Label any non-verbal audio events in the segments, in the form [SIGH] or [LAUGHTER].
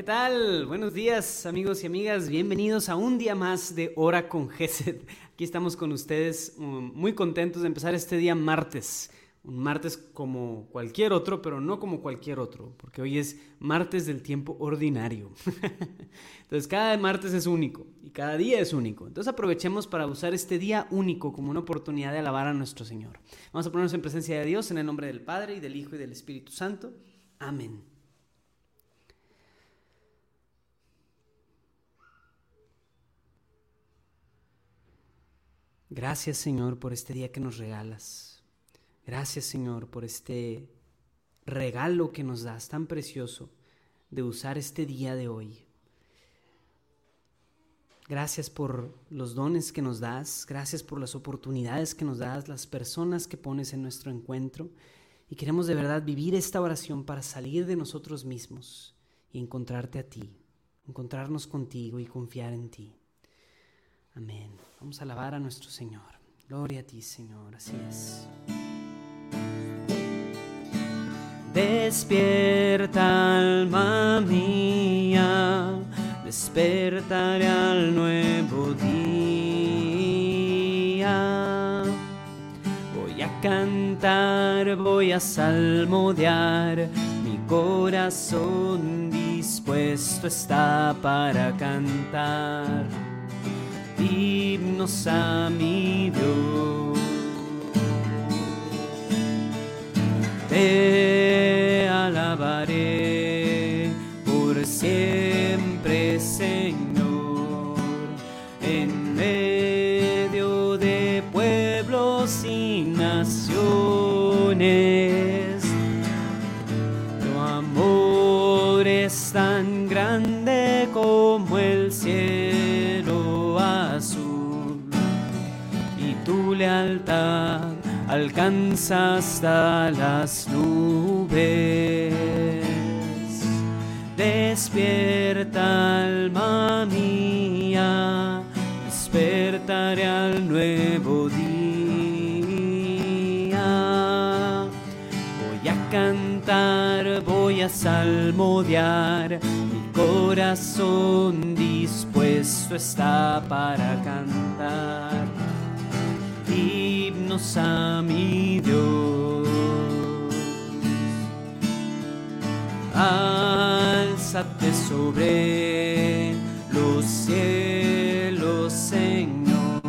¿Qué tal? Buenos días amigos y amigas, bienvenidos a un día más de Hora con Gesed. Aquí estamos con ustedes um, muy contentos de empezar este día martes. Un martes como cualquier otro, pero no como cualquier otro, porque hoy es martes del tiempo ordinario. [LAUGHS] Entonces cada martes es único y cada día es único. Entonces aprovechemos para usar este día único como una oportunidad de alabar a nuestro Señor. Vamos a ponernos en presencia de Dios en el nombre del Padre y del Hijo y del Espíritu Santo. Amén. Gracias Señor por este día que nos regalas. Gracias Señor por este regalo que nos das tan precioso de usar este día de hoy. Gracias por los dones que nos das, gracias por las oportunidades que nos das, las personas que pones en nuestro encuentro. Y queremos de verdad vivir esta oración para salir de nosotros mismos y encontrarte a ti, encontrarnos contigo y confiar en ti. Amén. Vamos a alabar a nuestro Señor. Gloria a ti, Señor. Así es. Despierta, alma mía, despertaré al nuevo día. Voy a cantar, voy a salmodiar, mi corazón dispuesto está para cantar himnos a mi Dios. Te alabaré por siempre, Señor, en medio de pueblos y naciones. Alcanza hasta las nubes. Despierta, alma mía, despertaré al nuevo día. Voy a cantar, voy a salmodiar, mi corazón dispuesto está para cantar a mi Dios. Álzate sobre los cielos, Señor,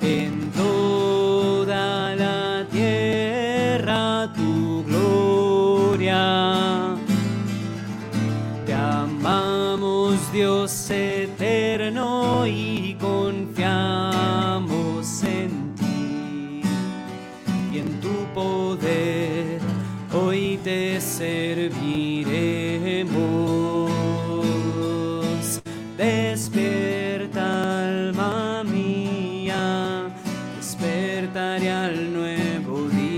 en toda la tierra tu gloria. Te amamos, Dios eterno, y serviremos. Despierta, alma mía, despertaré al nuevo día.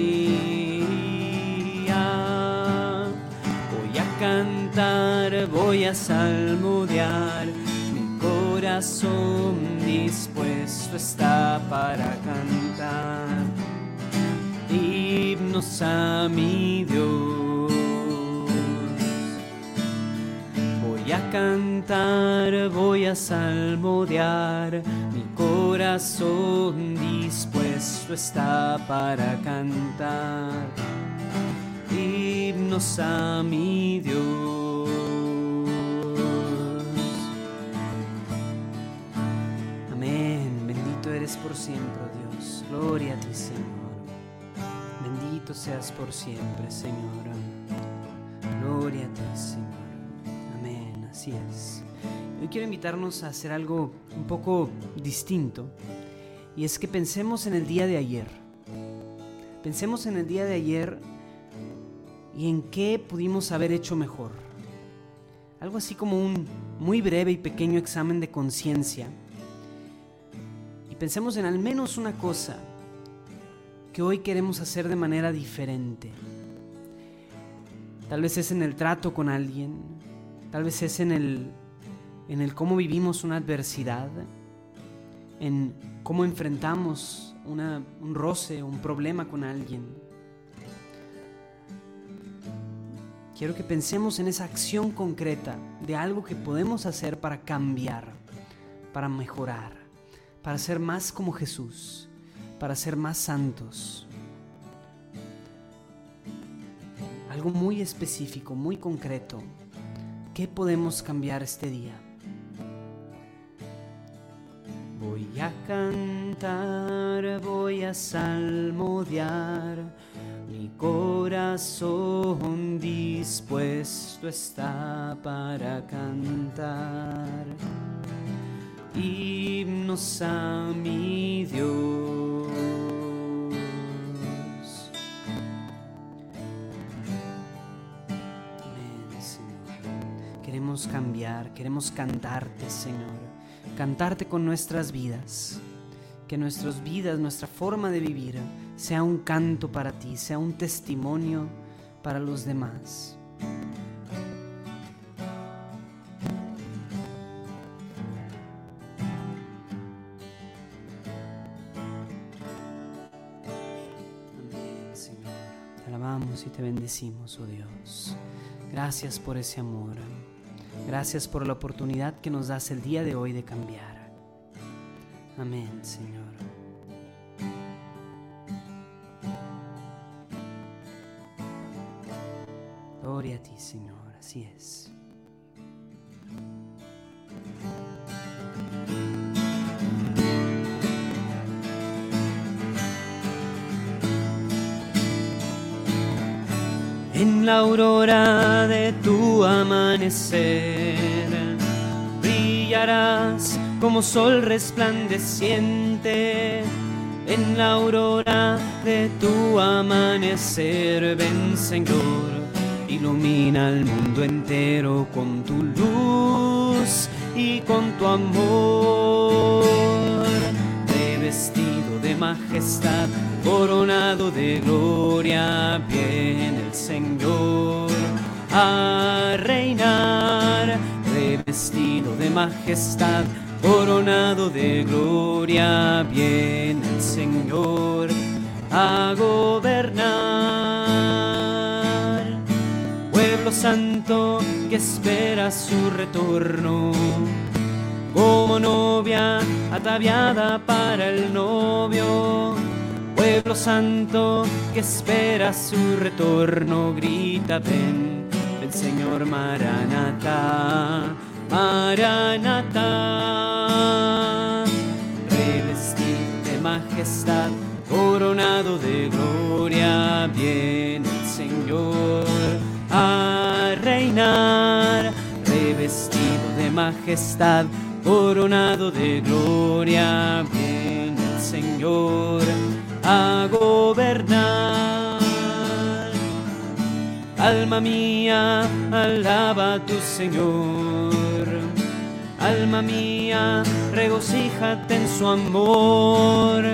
Voy a cantar, voy a salmodiar, mi corazón dispuesto está para cantar himnos a mi Dios. Cantar, voy a salmodiar, mi corazón dispuesto está para cantar himnos a mi Dios. Amén, bendito eres por siempre, oh Dios. Gloria a ti, Señor. Bendito seas por siempre, Señor. Gloria a ti, Señor. Así es. Hoy quiero invitarnos a hacer algo un poco distinto. Y es que pensemos en el día de ayer. Pensemos en el día de ayer y en qué pudimos haber hecho mejor. Algo así como un muy breve y pequeño examen de conciencia. Y pensemos en al menos una cosa que hoy queremos hacer de manera diferente. Tal vez es en el trato con alguien, tal vez es en el, en el cómo vivimos una adversidad, en cómo enfrentamos una, un roce, un problema con alguien. quiero que pensemos en esa acción concreta de algo que podemos hacer para cambiar, para mejorar, para ser más como Jesús, para ser más santos. Algo muy específico, muy concreto. ¿Qué podemos cambiar este día? Voy a cantar, voy a salmodiar, mi corazón dispuesto está para cantar. Himnos a mi Dios. Cambiar, queremos cantarte, Señor. Cantarte con nuestras vidas. Que nuestras vidas, nuestra forma de vivir, sea un canto para ti, sea un testimonio para los demás. Y te bendecimos, oh Dios. Gracias por ese amor. Gracias por la oportunidad que nos das el día de hoy de cambiar. Amén, Señor. Gloria a ti, Señor. Así es. En la aurora de tu amanecer brillarás como sol resplandeciente. En la aurora de tu amanecer, ven Señor, ilumina el mundo entero con tu luz y con tu amor. Revestido de majestad, coronado de gloria, viene el Señor a reinar, revestido de majestad, coronado de gloria, viene el Señor a gobernar. Pueblo santo que espera su retorno, como novia ataviada para el novio pueblo santo que espera su retorno, grita, ven, Señor Maranatha, Maranatha, revestido de majestad, coronado de gloria, viene el Señor a reinar, revestido de majestad, coronado de gloria, viene el Señor a gobernar. Alma mía, alaba a tu Señor. Alma mía, regocíjate en su amor.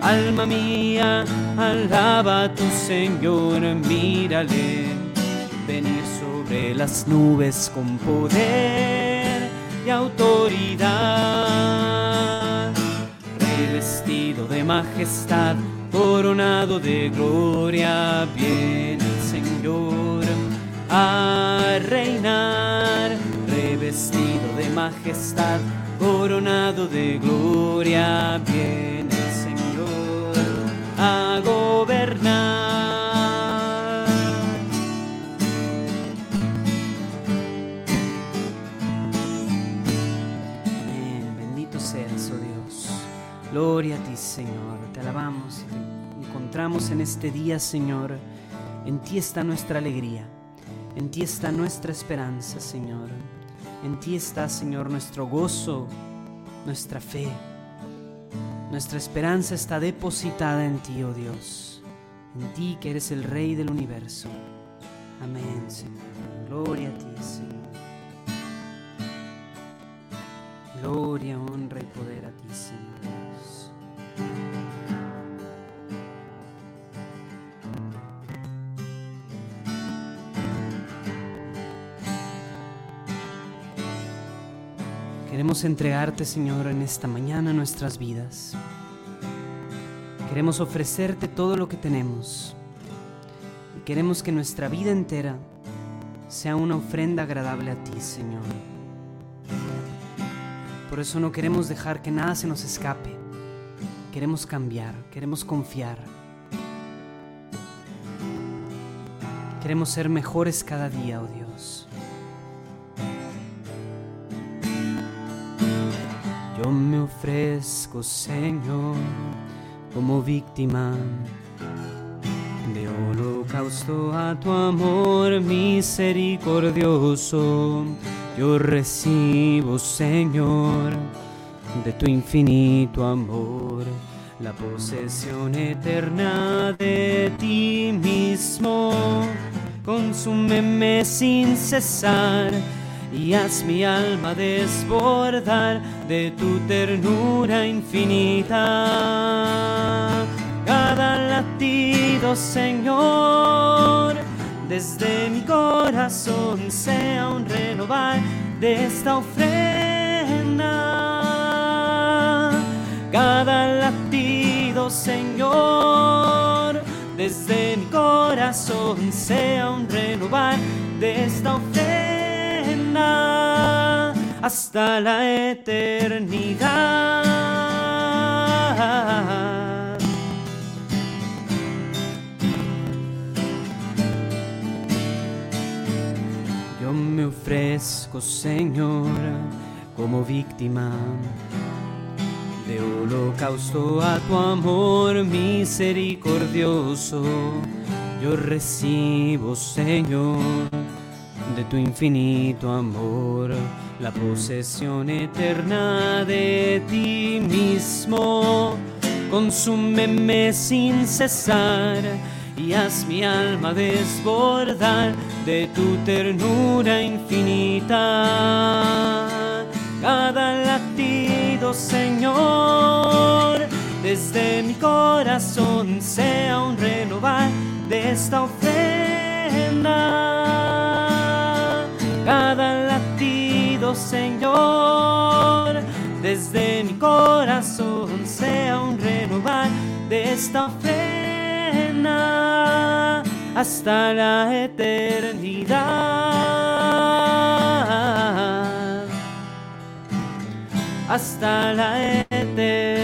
Alma mía, alaba a tu Señor, mírale venir sobre las nubes con poder y autoridad revestido de majestad, coronado de gloria, el Señor a reinar, revestido de majestad, coronado de gloria, viene el Señor a gobernar. Amén, bendito seas, oh Dios. Gloria a ti, Señor. Te alabamos y te encontramos en este día, Señor. En ti está nuestra alegría. En ti está nuestra esperanza, Señor. En ti está, Señor, nuestro gozo, nuestra fe. Nuestra esperanza está depositada en ti, oh Dios. En ti que eres el Rey del universo. Amén, Señor. Gloria a ti, Señor. Gloria, honra y poder a ti, Señor. Queremos entregarte, Señor, en esta mañana nuestras vidas. Queremos ofrecerte todo lo que tenemos. Y queremos que nuestra vida entera sea una ofrenda agradable a ti, Señor. Por eso no queremos dejar que nada se nos escape. Queremos cambiar, queremos confiar. Queremos ser mejores cada día, oh Dios. Ofrezco, Señor, como víctima de holocausto a tu amor misericordioso. Yo recibo, Señor, de tu infinito amor, la posesión eterna de ti mismo. Consúmeme sin cesar y haz mi alma desbordar de tu ternura infinita. Cada latido, Señor, desde mi corazón sea un renovar de esta ofrenda. Cada latido, Señor, desde mi corazón sea un renovar de esta hasta la eternidad. Yo me ofrezco, Señor, como víctima de holocausto a tu amor misericordioso. Yo recibo, Señor, de tu infinito amor, la posesión eterna de ti mismo. Consúmeme sin cesar y haz mi alma desbordar de tu ternura infinita. Cada latido, Señor, desde mi corazón sea un renovar de esta ofrenda. Cada latido, Señor, desde mi corazón sea un renovar de esta ofrenda hasta la eternidad. Hasta la eternidad.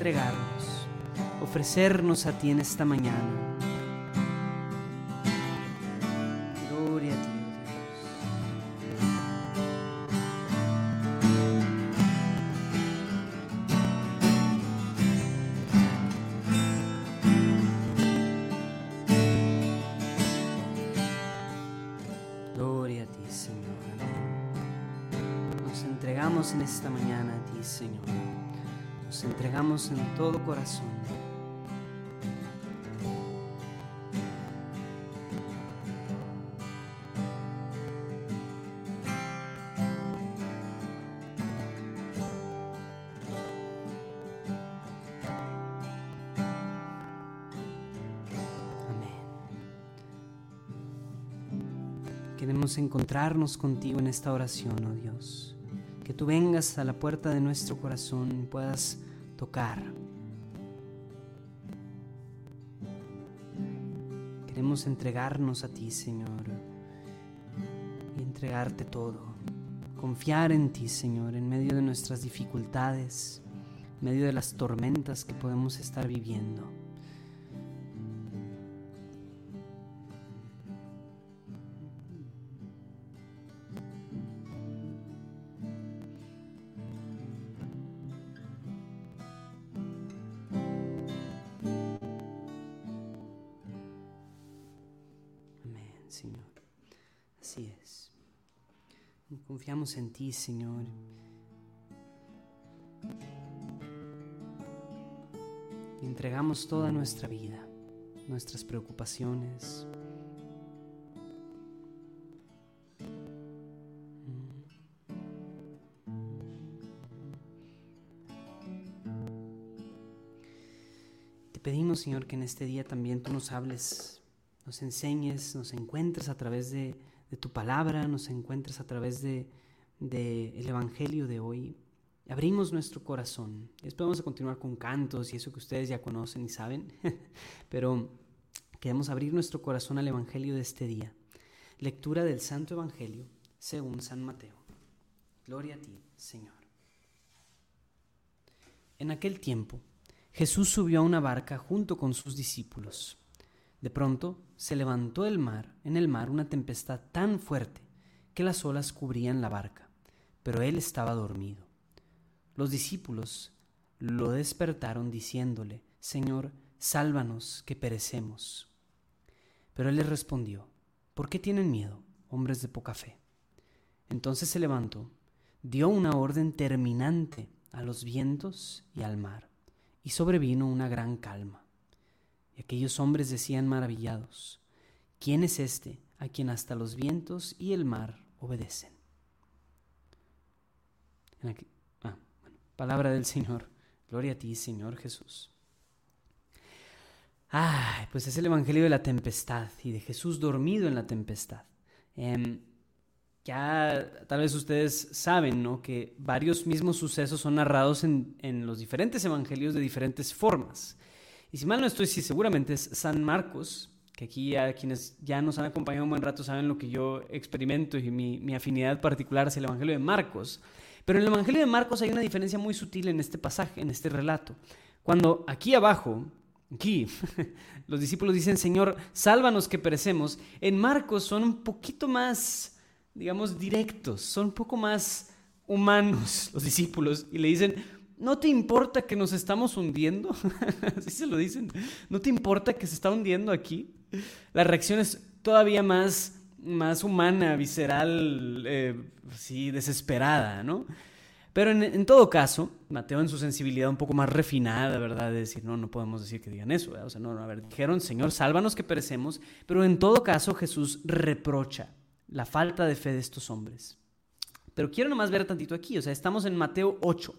Entregarnos, ofrecernos a ti en esta mañana. Gloria a ti, Dios. Gloria a ti, Señor. Nos entregamos en esta mañana a ti, Señor. Nos entregamos en todo corazón. Amén. Queremos encontrarnos contigo en esta oración, oh Dios. Que tú vengas a la puerta de nuestro corazón y puedas tocar. Queremos entregarnos a ti, Señor, y entregarte todo. Confiar en ti, Señor, en medio de nuestras dificultades, en medio de las tormentas que podemos estar viviendo. Confiamos en ti, Señor. Y entregamos toda nuestra vida, nuestras preocupaciones. Te pedimos, Señor, que en este día también tú nos hables, nos enseñes, nos encuentres a través de, de tu palabra, nos encuentres a través de, del Evangelio de hoy, abrimos nuestro corazón. Después vamos a continuar con cantos y eso que ustedes ya conocen y saben, [LAUGHS] pero queremos abrir nuestro corazón al Evangelio de este día. Lectura del Santo Evangelio según San Mateo. Gloria a ti, Señor. En aquel tiempo, Jesús subió a una barca junto con sus discípulos. De pronto se levantó el mar, en el mar una tempestad tan fuerte que las olas cubrían la barca, pero él estaba dormido. Los discípulos lo despertaron diciéndole, Señor, sálvanos, que perecemos. Pero él les respondió, ¿por qué tienen miedo, hombres de poca fe? Entonces se levantó, dio una orden terminante a los vientos y al mar, y sobrevino una gran calma. Aquellos hombres decían maravillados, ¿quién es este a quien hasta los vientos y el mar obedecen? Ah, palabra del Señor. Gloria a ti, Señor Jesús. Ay, pues es el Evangelio de la tempestad y de Jesús dormido en la tempestad. Em, ya tal vez ustedes saben, ¿no? Que varios mismos sucesos son narrados en, en, los diferentes evangelios de diferentes formas. Y si mal no estoy, sí, seguramente es San Marcos, que aquí a quienes ya nos han acompañado un buen rato saben lo que yo experimento y mi, mi afinidad particular hacia el evangelio de Marcos. Pero en el evangelio de Marcos hay una diferencia muy sutil en este pasaje, en este relato. Cuando aquí abajo, aquí, [LAUGHS] los discípulos dicen, Señor, sálvanos que perecemos, en Marcos son un poquito más digamos, directos, son un poco más humanos [LAUGHS] los discípulos y le dicen, ¿no te importa que nos estamos hundiendo? [LAUGHS] Así se lo dicen, ¿no te importa que se está hundiendo aquí? La reacción es todavía más, más humana, visceral, eh, sí, desesperada, ¿no? Pero en, todo caso, Mateo en su sensibilidad un poco más refinada, ¿verdad? De decir, no, no podemos decir que digan eso, ¿verdad? O sea, no, no, a ver, dijeron, Señor, sálvanos que perecemos, pero en todo caso Jesús reprocha la falta de fe de estos hombres. Pero quiero nomás ver tantito aquí, o sea, estamos en Mateo 8.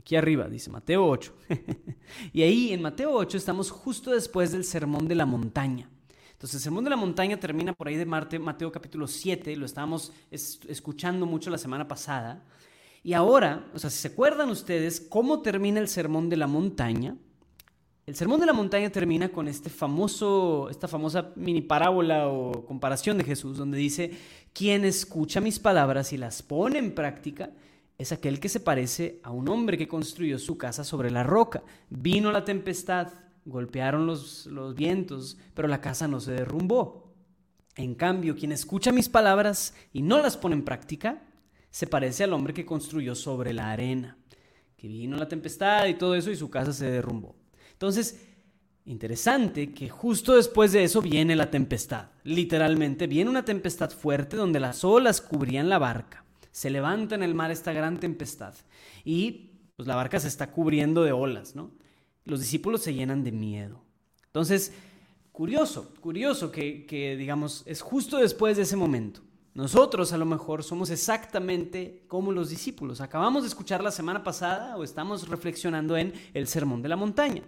Aquí arriba dice Mateo 8. [LAUGHS] y ahí en Mateo 8 estamos justo después del Sermón de la Montaña. Entonces el Sermón de la Montaña termina por ahí de Mateo, Mateo capítulo 7, lo estábamos escuchando mucho la semana pasada. Y ahora, o sea, si se acuerdan ustedes cómo termina el Sermón de la Montaña, el sermón de la montaña termina con este famoso, esta famosa mini parábola o comparación de Jesús, donde dice, quien escucha mis palabras y las pone en práctica es aquel que se parece a un hombre que construyó su casa sobre la roca. Vino la tempestad, golpearon los, los vientos, pero la casa no se derrumbó. En cambio, quien escucha mis palabras y no las pone en práctica, se parece al hombre que construyó sobre la arena, que vino la tempestad y todo eso y su casa se derrumbó. Entonces, interesante que justo después de eso viene la tempestad. Literalmente, viene una tempestad fuerte donde las olas cubrían la barca. Se levanta en el mar esta gran tempestad y pues la barca se está cubriendo de olas, ¿no? Los discípulos se llenan de miedo. Entonces, curioso, curioso que, digamos, es justo después de ese momento. Nosotros a lo mejor somos exactamente como los discípulos. Acabamos de escuchar la semana pasada o estamos reflexionando en el Sermón de la Montaña.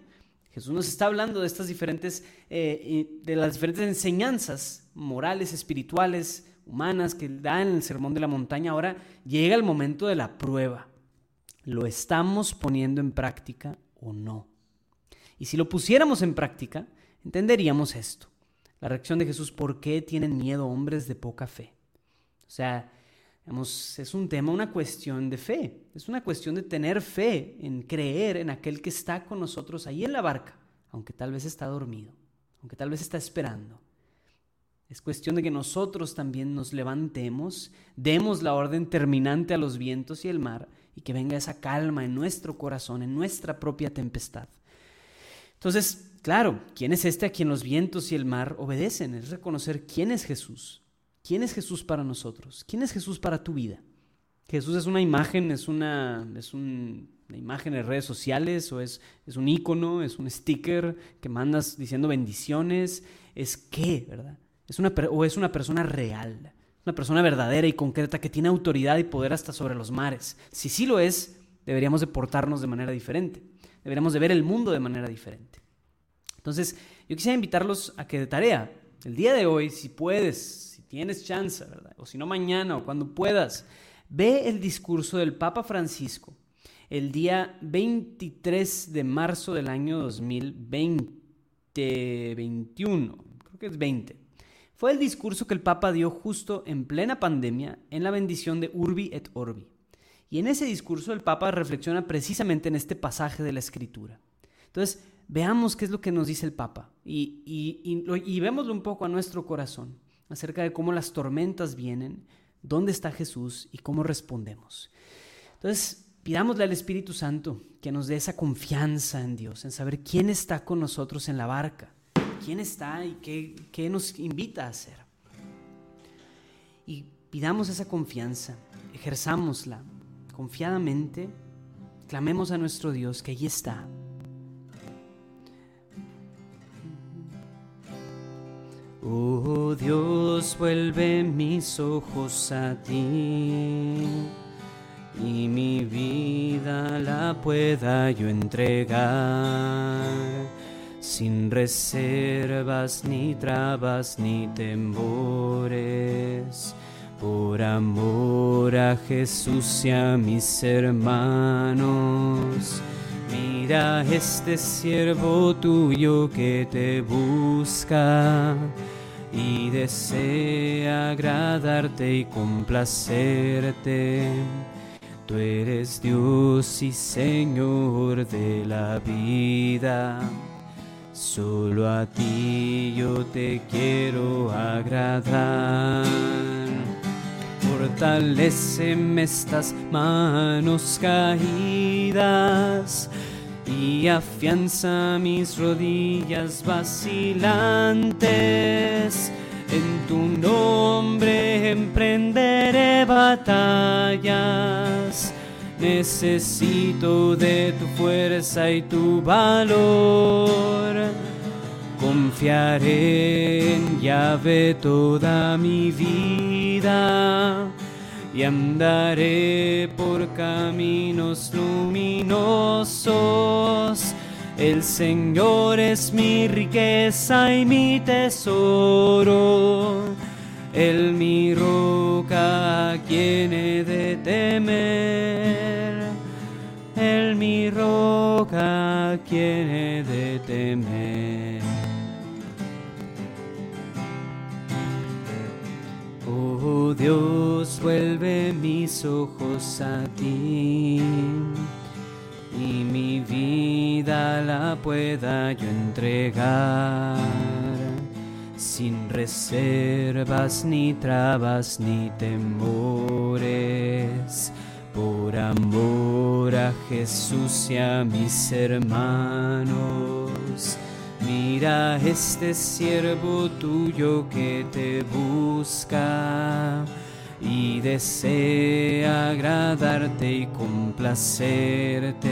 Jesús nos está hablando de estas diferentes, eh, de las diferentes enseñanzas morales, espirituales, humanas que da en el Sermón de la Montaña. Ahora llega el momento de la prueba. ¿Lo estamos poniendo en práctica o no? Y si lo pusiéramos en práctica, entenderíamos esto. La reacción de Jesús, ¿por qué tienen miedo hombres de poca fe? O sea, es un tema, una cuestión de fe. Es una cuestión de tener fe, en creer en aquel que está con nosotros ahí en la barca, aunque tal vez está dormido, aunque tal vez está esperando. Es cuestión de que nosotros también nos levantemos, demos la orden terminante a los vientos y el mar y que venga esa calma en nuestro corazón, en nuestra propia tempestad. Entonces, claro, ¿quién es este a quien los vientos y el mar obedecen? Es reconocer quién es Jesús, ¿Quién es Jesús para nosotros? ¿Quién es Jesús para tu vida? Jesús es una imagen, es una, es una imagen en redes sociales o es, es un icono, es un sticker que mandas diciendo bendiciones. ¿Es qué, verdad? Es una, o es una persona real, una persona verdadera y concreta que tiene autoridad y poder hasta sobre los mares. Si sí lo es, deberíamos de portarnos de manera diferente. Deberíamos de ver el mundo de manera diferente. Entonces, yo quisiera invitarlos a que de tarea, el día de hoy, si puedes, tienes chance, ¿verdad? O si no mañana o cuando puedas, Ve el discurso del Papa Francisco el día 23 de marzo del año 2021, creo que es 20. Fue el discurso que el Papa dio justo en plena pandemia en la bendición de Urbi et Orbi. Y en ese discurso el Papa reflexiona precisamente en este pasaje de la Escritura. Entonces, veamos qué es lo que nos dice el Papa y, y, y, vémoslo un poco a nuestro corazón acerca de cómo las tormentas vienen, dónde está Jesús y cómo respondemos. Entonces, Pidámosle al Espíritu Santo que nos dé esa confianza en Dios, en saber quién está con nosotros en la barca, quién está y qué, qué nos invita a hacer. Y pidamos esa confianza, ejerzámosla confiadamente, clamemos a nuestro Dios que allí está. Oh Dios, vuelve mis ojos a ti y mi vida la pueda yo entregar sin reservas ni trabas ni temores. Por amor a Jesús y a mis hermanos, mira este siervo tuyo que te busca y desea agradarte y complacerte Tú eres Dios y Señor de la vida. Solo a ti yo te quiero agradar. Fortaleceme estas manos caídas y afianza mis rodillas vacilantes. En tu nombre emprenderé batallas. Necesito de tu fuerza y tu valor. Confiaré en llave toda mi vida y andaré por caminos luminosos el Señor es mi riqueza y mi tesoro. Él mi roca a quien he de temer. Roca a quien he de temer. Oh Dios, vuelve mis ojos a ti y mi vida la pueda yo entregar sin reservas ni trabas ni temores por amor a Jesús y a mis hermanos. Mira este siervo tuyo que te busca y desea agradarte y complacerte.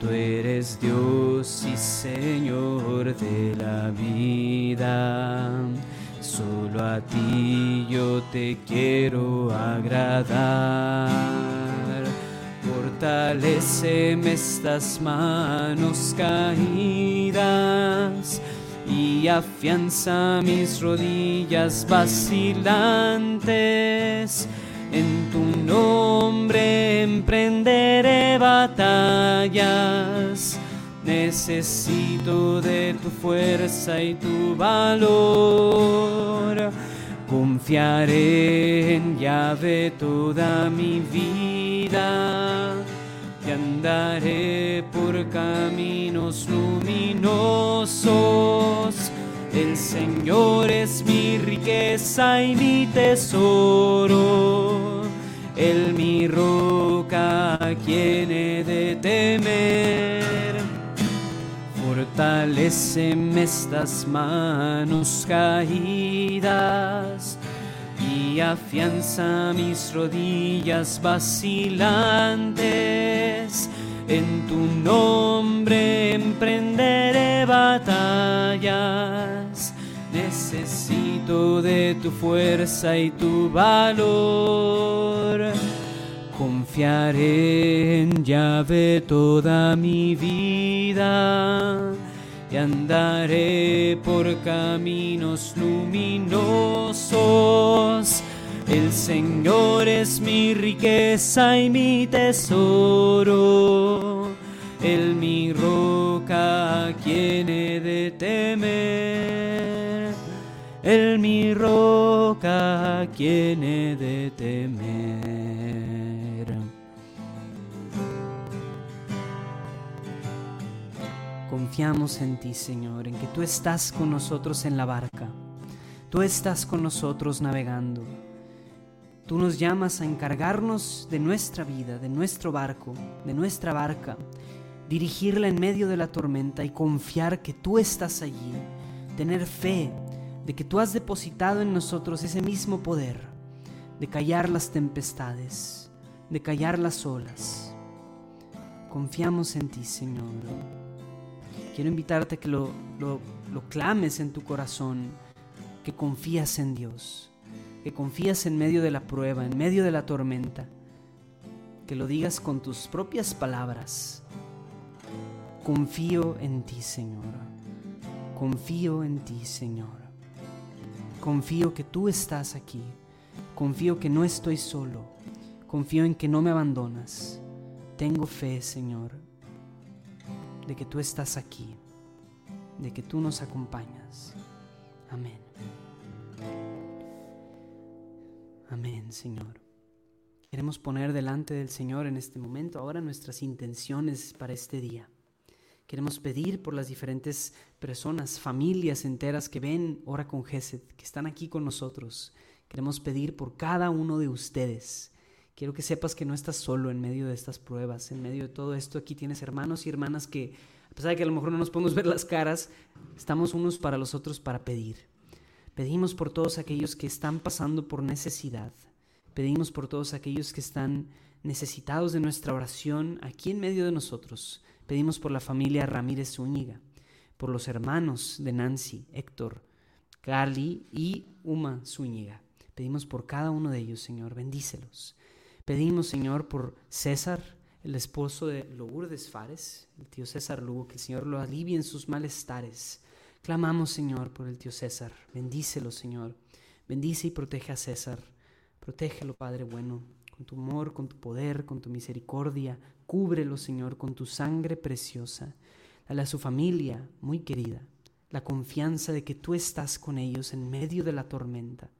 Tú eres Dios y Señor de la vida. Solo a ti yo te quiero agradar. Fortaleceme estas manos caídas y afianza mis rodillas vacilantes. En tu nombre emprenderé batallas. Necesito de tu fuerza y tu valor. Confiaré en llave toda mi vida y andaré por caminos luminosos. El Señor es mi riqueza y mi tesoro. Él mi roca a quien he de temer. Fortaleceme estas manos caídas y afianza mis rodillas vacilantes. En tu nombre emprenderé batallas. Necesito de tu fuerza y tu valor. Confiaré en llave toda mi vida y andaré por caminos luminosos. El Señor es mi riqueza y mi tesoro. El mi roca, quien he de temer. El mi roca, quien he de temer. Confiamos en ti, Señor, en que tú estás con nosotros en la barca. Tú estás con nosotros navegando. Tú nos llamas a encargarnos de nuestra vida, de nuestro barco, de nuestra barca, dirigirla en medio de la tormenta y confiar que tú estás allí, tener fe de que tú has depositado en nosotros ese mismo poder de callar las tempestades, de callar las olas. Confiamos en ti, Señor. Quiero invitarte a que lo, lo, clames en tu corazón, que confías en Dios que confías en medio de la prueba, en medio de la tormenta, que lo digas con tus propias palabras. Confío en ti, Señor. Confío en ti, Señor. Confío que tú estás aquí. Confío que no estoy solo. Confío en que no me abandonas. Tengo fe, Señor, de que tú estás aquí, de que tú nos acompañas. Amén. Amén, Señor. Queremos poner delante del Señor en este momento ahora nuestras intenciones para este día. Queremos pedir por las diferentes personas, familias enteras que ven Hora con Gesed, que están aquí con nosotros. Queremos pedir por cada uno de ustedes. Quiero que sepas que no estás solo en medio de estas pruebas, en medio de todo esto. Aquí tienes hermanos y hermanas que, a pesar de que a lo mejor no nos podemos ver las caras, estamos unos para los otros para pedir. Pedimos por todos aquellos que están pasando por necesidad. Pedimos por todos aquellos que están necesitados de nuestra oración aquí en medio de nosotros. Pedimos por la familia Ramírez Zúñiga, por los hermanos de Nancy, Héctor, Carly y Uma Zúñiga. Pedimos por cada uno de ellos, Señor, bendícelos. Pedimos, Señor, por César, el esposo de Lourdes Fares, el tío César Lugo, que el Señor lo alivie en sus malestares. Clamamos, Señor, por el tío César. Bendícelo, Señor. Bendice y protege a César. Protégelo, Padre bueno, con tu amor, con tu poder, con tu misericordia. Cúbrelo, Señor, con tu sangre preciosa. Dale a su familia, muy querida, la confianza de que tú estás con ellos en medio de la tormenta.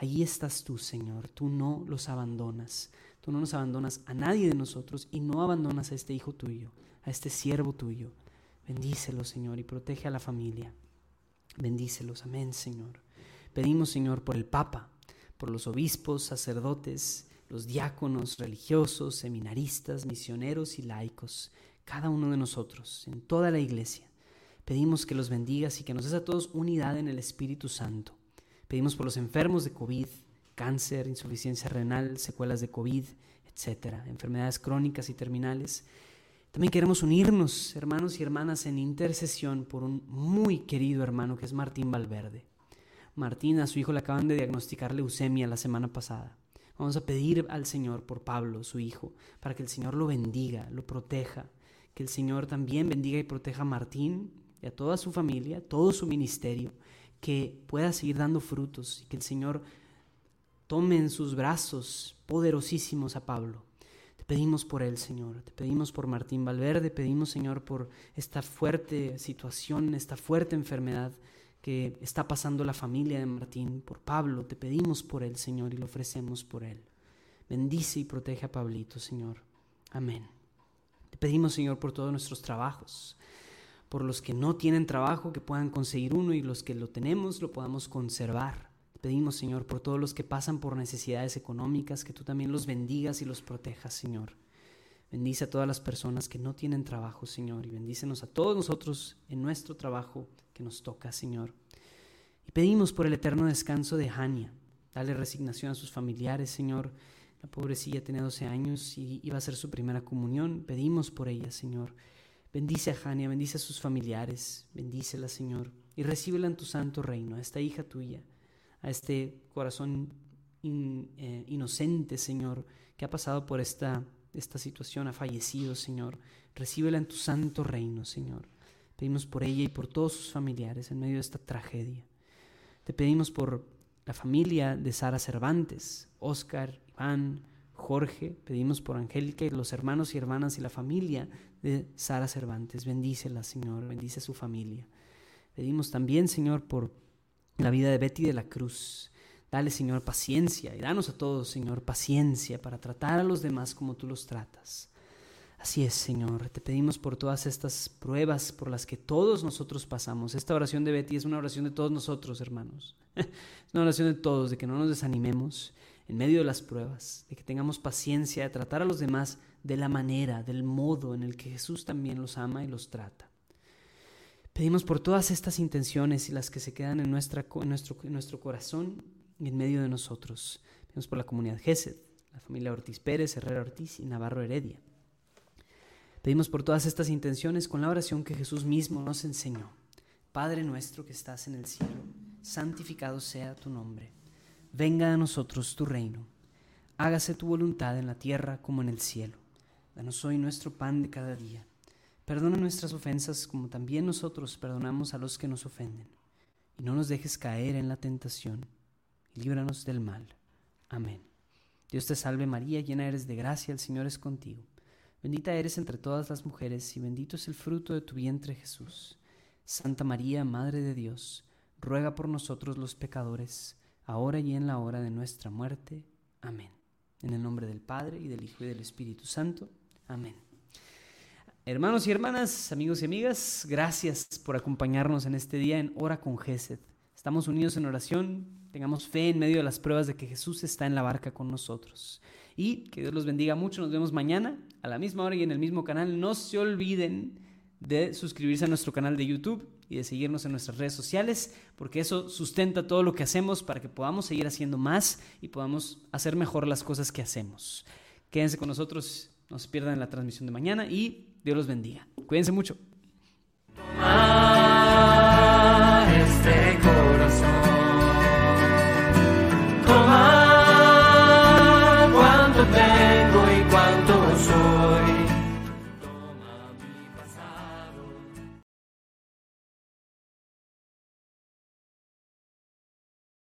Allí estás tú, Señor. Tú no los abandonas. Tú no nos abandonas a nadie de nosotros y no abandonas a este hijo tuyo, a este siervo tuyo. Bendícelo, Señor, y protege a la familia. Bendícelos, amén, Señor. Pedimos, Señor, por el Papa, por los obispos, sacerdotes, los diáconos, religiosos, seminaristas, misioneros y laicos, cada uno de nosotros, en toda la iglesia. Pedimos que los bendigas y que nos des a todos unidad en el Espíritu Santo. Pedimos por los enfermos de COVID, cáncer, insuficiencia renal, secuelas de COVID, etcétera, enfermedades crónicas y terminales. También queremos unirnos, hermanos y hermanas, en intercesión por un muy querido hermano que es Martín Valverde. Martín, a su hijo le acaban de diagnosticar leucemia la semana pasada. Vamos a pedir al Señor por Pablo, su hijo, para que el Señor lo bendiga, lo proteja, que el Señor también bendiga y proteja a Martín y a toda su familia, todo su ministerio, que pueda seguir dando frutos y que el Señor tome en sus brazos poderosísimos a Pablo pedimos por él, Señor. Te pedimos por Martín Valverde, pedimos, Señor, por esta fuerte situación, esta fuerte enfermedad que está pasando la familia de Martín, por Pablo. Te pedimos por él, Señor, y lo ofrecemos por él. Bendice y protege a Pablito, Señor. Amén. Te pedimos, Señor, por todos nuestros trabajos, por los que no tienen trabajo, que puedan conseguir uno y los que lo tenemos, lo podamos conservar. Pedimos, Señor, por todos los que pasan por necesidades económicas, que tú también los bendigas y los protejas, Señor. Bendice a todas las personas que no tienen trabajo, Señor, y bendícenos a todos nosotros en nuestro trabajo que nos toca, Señor. Y pedimos por el eterno descanso de Hania. Dale resignación a sus familiares, Señor. La pobrecilla tiene 12 años y iba a ser su primera comunión. Pedimos por ella, Señor. Bendice a Hania, bendice a sus familiares, bendícela, Señor, y recíbela en tu santo reino, a esta hija tuya a este corazón eh, inocente, Señor, que ha pasado por esta, esta situación, ha fallecido, Señor. Recíbela en tu santo reino, Señor. Pedimos por ella y por todos sus familiares en medio de esta tragedia. Te pedimos por la familia de Sara Cervantes, Oscar, Iván, Jorge, pedimos por Angélica y los hermanos y hermanas y la familia de Sara Cervantes. Bendícela, Señor, bendice a su familia. Pedimos también, Señor, por la vida de Betty de la Cruz. Dale, Señor, paciencia y danos a todos, Señor, paciencia para tratar a los demás como tú los tratas. Así es, Señor. Te pedimos por todas estas pruebas por las que todos nosotros pasamos. Esta oración de Betty es una oración de todos nosotros, hermanos. [LAUGHS] es una oración de todos, de que no nos desanimemos en medio de las pruebas, de que tengamos paciencia de tratar a los demás de la manera, del modo en el que Jesús también los ama y los trata. Pedimos por todas estas intenciones y las que se quedan en, nuestra, nuestro, en nuestro corazón y en medio de nosotros. Pedimos por la comunidad Gesed, la familia Ortiz Pérez, Herrera Ortiz y Navarro Heredia. Pedimos por todas estas intenciones con la oración que Jesús mismo nos enseñó. Padre nuestro que estás en el cielo, santificado sea tu nombre. Venga a nosotros tu reino. Hágase tu voluntad en la tierra como en el cielo. Danos hoy nuestro pan de cada día Perdona nuestras ofensas como también nosotros perdonamos a los que nos ofenden. Y no nos dejes caer en la tentación. Y líbranos del mal. Amén. Dios te salve María, llena eres de gracia, el Señor es contigo. Bendita eres entre todas las mujeres y bendito es el fruto de tu vientre Jesús. Santa María, Madre de Dios, ruega por nosotros los pecadores, ahora y en la hora de nuestra muerte. Amén. En el nombre del Padre, y del Hijo, y del Espíritu Santo. Amén. Hermanos y hermanas, amigos y amigas, gracias por acompañarnos en este día en Hora con Gesed. Estamos unidos en oración, tengamos fe en medio de las pruebas de que Jesús está en la barca con nosotros. Y que Dios los bendiga mucho, nos vemos mañana a la misma hora y en el mismo canal. No se olviden de suscribirse a nuestro canal de YouTube y de seguirnos en nuestras redes sociales, porque eso sustenta todo lo que hacemos para que podamos seguir haciendo más y podamos hacer mejor las cosas que hacemos. Quédense con nosotros, no se pierdan la transmisión de mañana y Dios los bendiga. Cuídense mucho.